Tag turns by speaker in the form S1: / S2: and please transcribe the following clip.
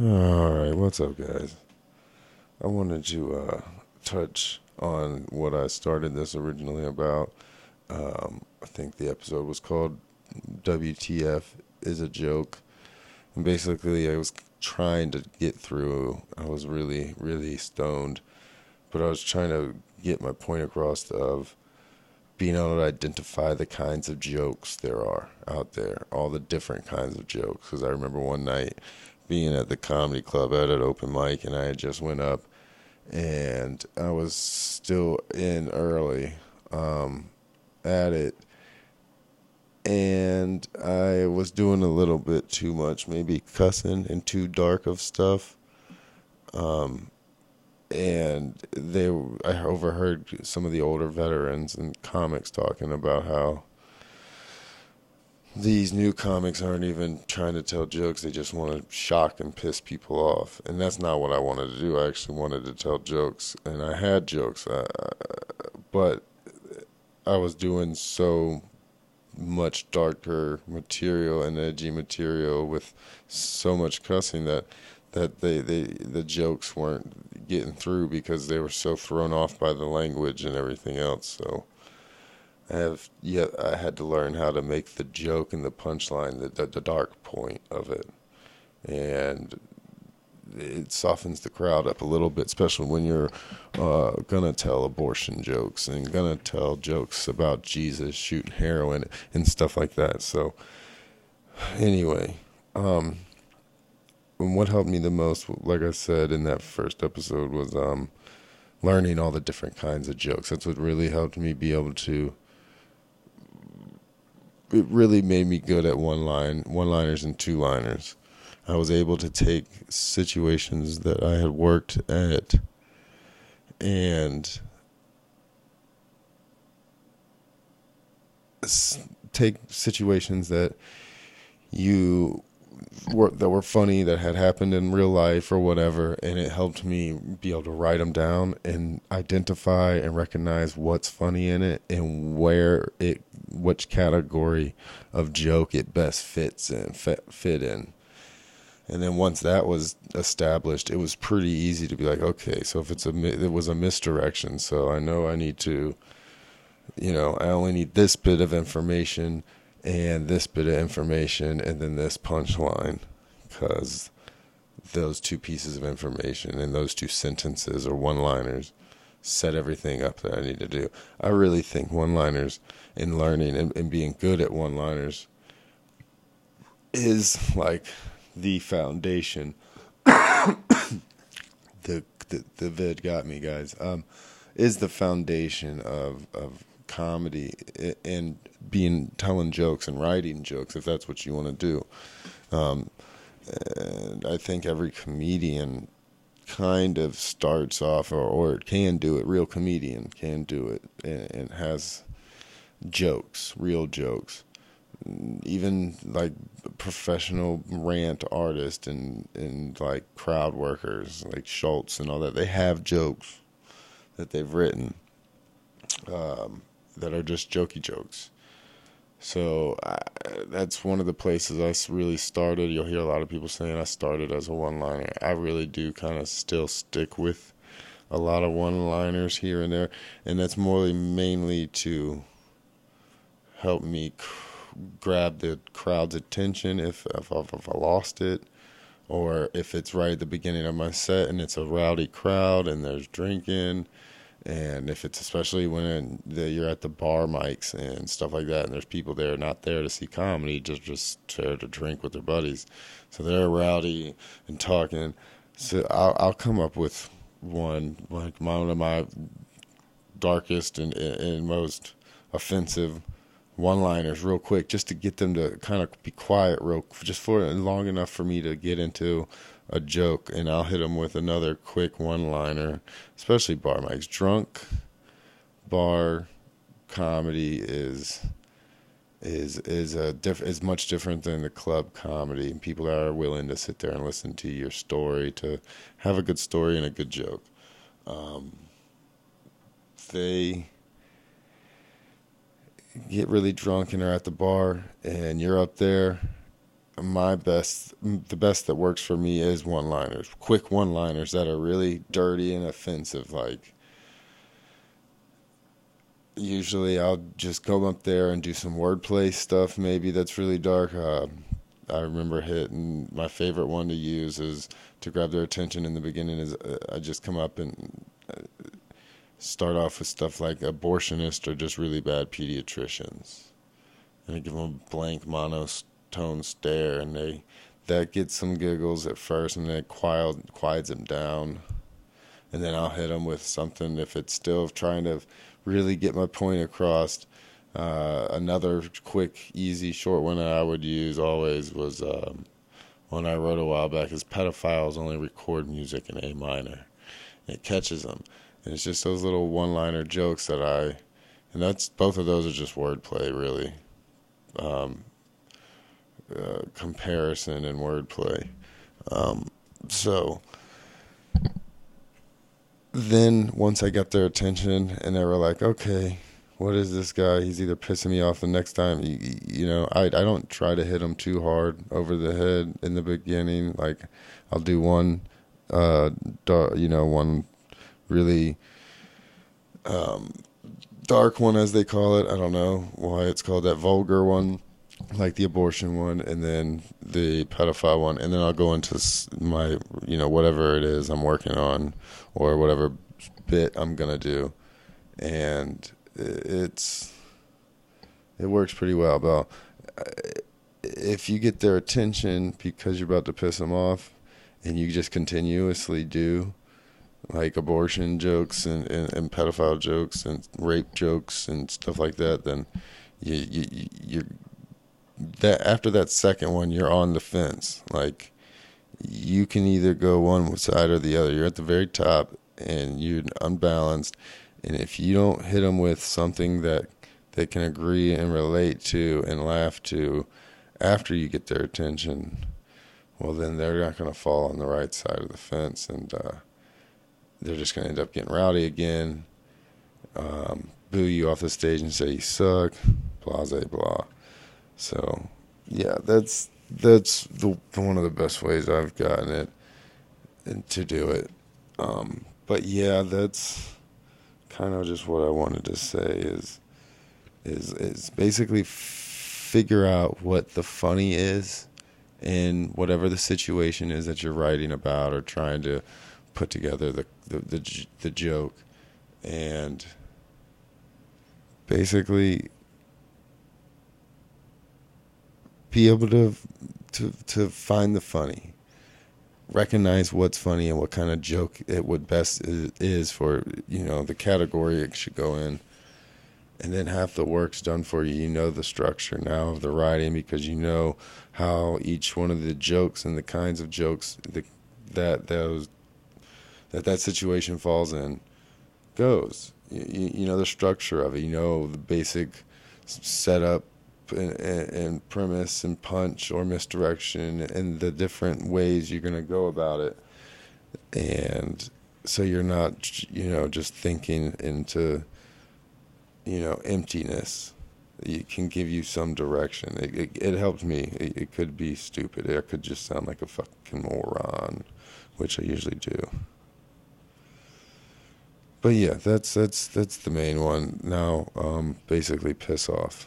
S1: All right, what's up, guys? I wanted to uh, touch on what I started this originally about. Um, I think the episode was called WTF is a joke. And basically, I was trying to get through. I was really, really stoned, but I was trying to get my point across of being able to identify the kinds of jokes there are out there, all the different kinds of jokes. Because I remember one night being at the comedy club at an open mic, and I had just went up, and I was still in early um, at it, and I was doing a little bit too much, maybe cussing and too dark of stuff. Um, and they, I overheard some of the older veterans and comics talking about how these new comics aren't even trying to tell jokes; they just want to shock and piss people off, and that's not what I wanted to do. I actually wanted to tell jokes, and I had jokes, uh, but I was doing so much darker material and edgy material with so much cussing that that they, they the jokes weren't getting through because they were so thrown off by the language and everything else. So I have yet I had to learn how to make the joke and the punchline the, the, the dark point of it, and it softens the crowd up a little bit, especially when you're uh, gonna tell abortion jokes and gonna tell jokes about Jesus shooting heroin and stuff like that. So, anyway, um, and what helped me the most, like I said in that first episode, was um, learning all the different kinds of jokes. That's what really helped me be able to. It really made me good at one line, one liners, and two liners I was able to take situations that I had worked at and take situations that you were that were funny that had happened in real life or whatever and it helped me be able to write them down and identify and recognize what's funny in it and where it which category of joke it best fits in fit, fit in. And then once that was established, it was pretty easy to be like, okay, so if it's a it was a misdirection, so I know I need to, you know, I only need this bit of information and this bit of information and then this punchline, because those two pieces of information and those two sentences or one-liners set everything up that I need to do. I really think one-liners in learning and, and being good at one-liners is like the foundation. the, the the vid got me, guys. Um, is the foundation of of comedy and being telling jokes and writing jokes if that's what you want to do. Um, and I think every comedian kind of starts off or, or can do it. Real comedian can do it and, and has jokes, real jokes even like professional rant artists and and like crowd workers like Schulz and all that they have jokes that they've written um, that are just jokey jokes. So I, that's one of the places I really started. You'll hear a lot of people saying I started as a one-liner. I really do kind of still stick with a lot of one-liners here and there, and that's more mainly to help me grab the crowd's attention if, if, if I lost it, or if it's right at the beginning of my set and it's a rowdy crowd and there's drinking, and if it's especially when you're at the bar mics and stuff like that, and there's people there not there to see comedy, just just there to drink with their buddies, so they're rowdy and talking. So I'll, I'll come up with one like one of my darkest and, and most offensive one liners real quick just to get them to kind of be quiet real just for long enough for me to get into a joke and I'll hit them with another quick one liner especially bar mics. Drunk bar comedy is is is a diff- is much different than the club comedy and people are willing to sit there and listen to your story to have a good story and a good joke. Um, they get really drunk and are at the bar and you're up there my best, the best that works for me is one liners, quick one liners that are really dirty and offensive. Like, usually I'll just go up there and do some wordplay stuff, maybe that's really dark. Uh, I remember hitting my favorite one to use is to grab their attention in the beginning is uh, I just come up and start off with stuff like abortionists or just really bad pediatricians. And I give them a blank monotone stare and they that gets some giggles at first and then it quiet, quiets them down. And then I'll hit them with something if it's still trying to really get my point across uh, another quick, easy, short one that I would use always was um, one I wrote a while back is pedophiles only record music in A minor. It catches them. And it's just those little one liner jokes that I, and that's both of those are just wordplay, really. Um, uh, comparison and wordplay. Um, so then once I got their attention and they were like, okay, what is this guy? He's either pissing me off the next time. You, you know, I I don't try to hit him too hard over the head in the beginning. Like, I'll do one, uh, you know, one really um, dark one as they call it. I don't know why it's called that vulgar one, like the abortion one, and then the pedophile one, and then I'll go into my, you know, whatever it is I'm working on, or whatever bit I'm gonna do, and it's it works pretty well. But if you get their attention because you're about to piss them off, and you just continuously do like abortion jokes and, and, and pedophile jokes and rape jokes and stuff like that, then you you you're that after that second one you're on the fence. Like you can either go one side or the other. You're at the very top and you're unbalanced and if you don't hit them with something that they can agree and relate to and laugh to after you get their attention, well, then they're not going to fall on the right side of the fence and uh, they're just going to end up getting rowdy again, um, boo you off the stage and say you suck, blah, blah, blah. So, yeah, that's that's the one of the best ways I've gotten it and to do it. Um, but yeah, that's kind of just what I wanted to say is is is basically figure out what the funny is in whatever the situation is that you're writing about or trying to put together the the the, the joke. And basically be able to to to find the funny. Recognize what's funny and what kind of joke it would best is, for you know the category it should go in. And then half the work's done for you. You know the structure now of the writing because you know how each one of the jokes and the kinds of jokes that that those that that situation falls in goes. You, you know the structure of it you know the basic setup and, and, premise and punch or misdirection and the different ways you're going to go about it. And so you're not you know just thinking into you know emptiness. It can give you some direction. It, it, it helps me. It, it could be stupid. It could just sound like a fucking moron which i usually do but yeah that's that's that's the main one. Now um, basically piss off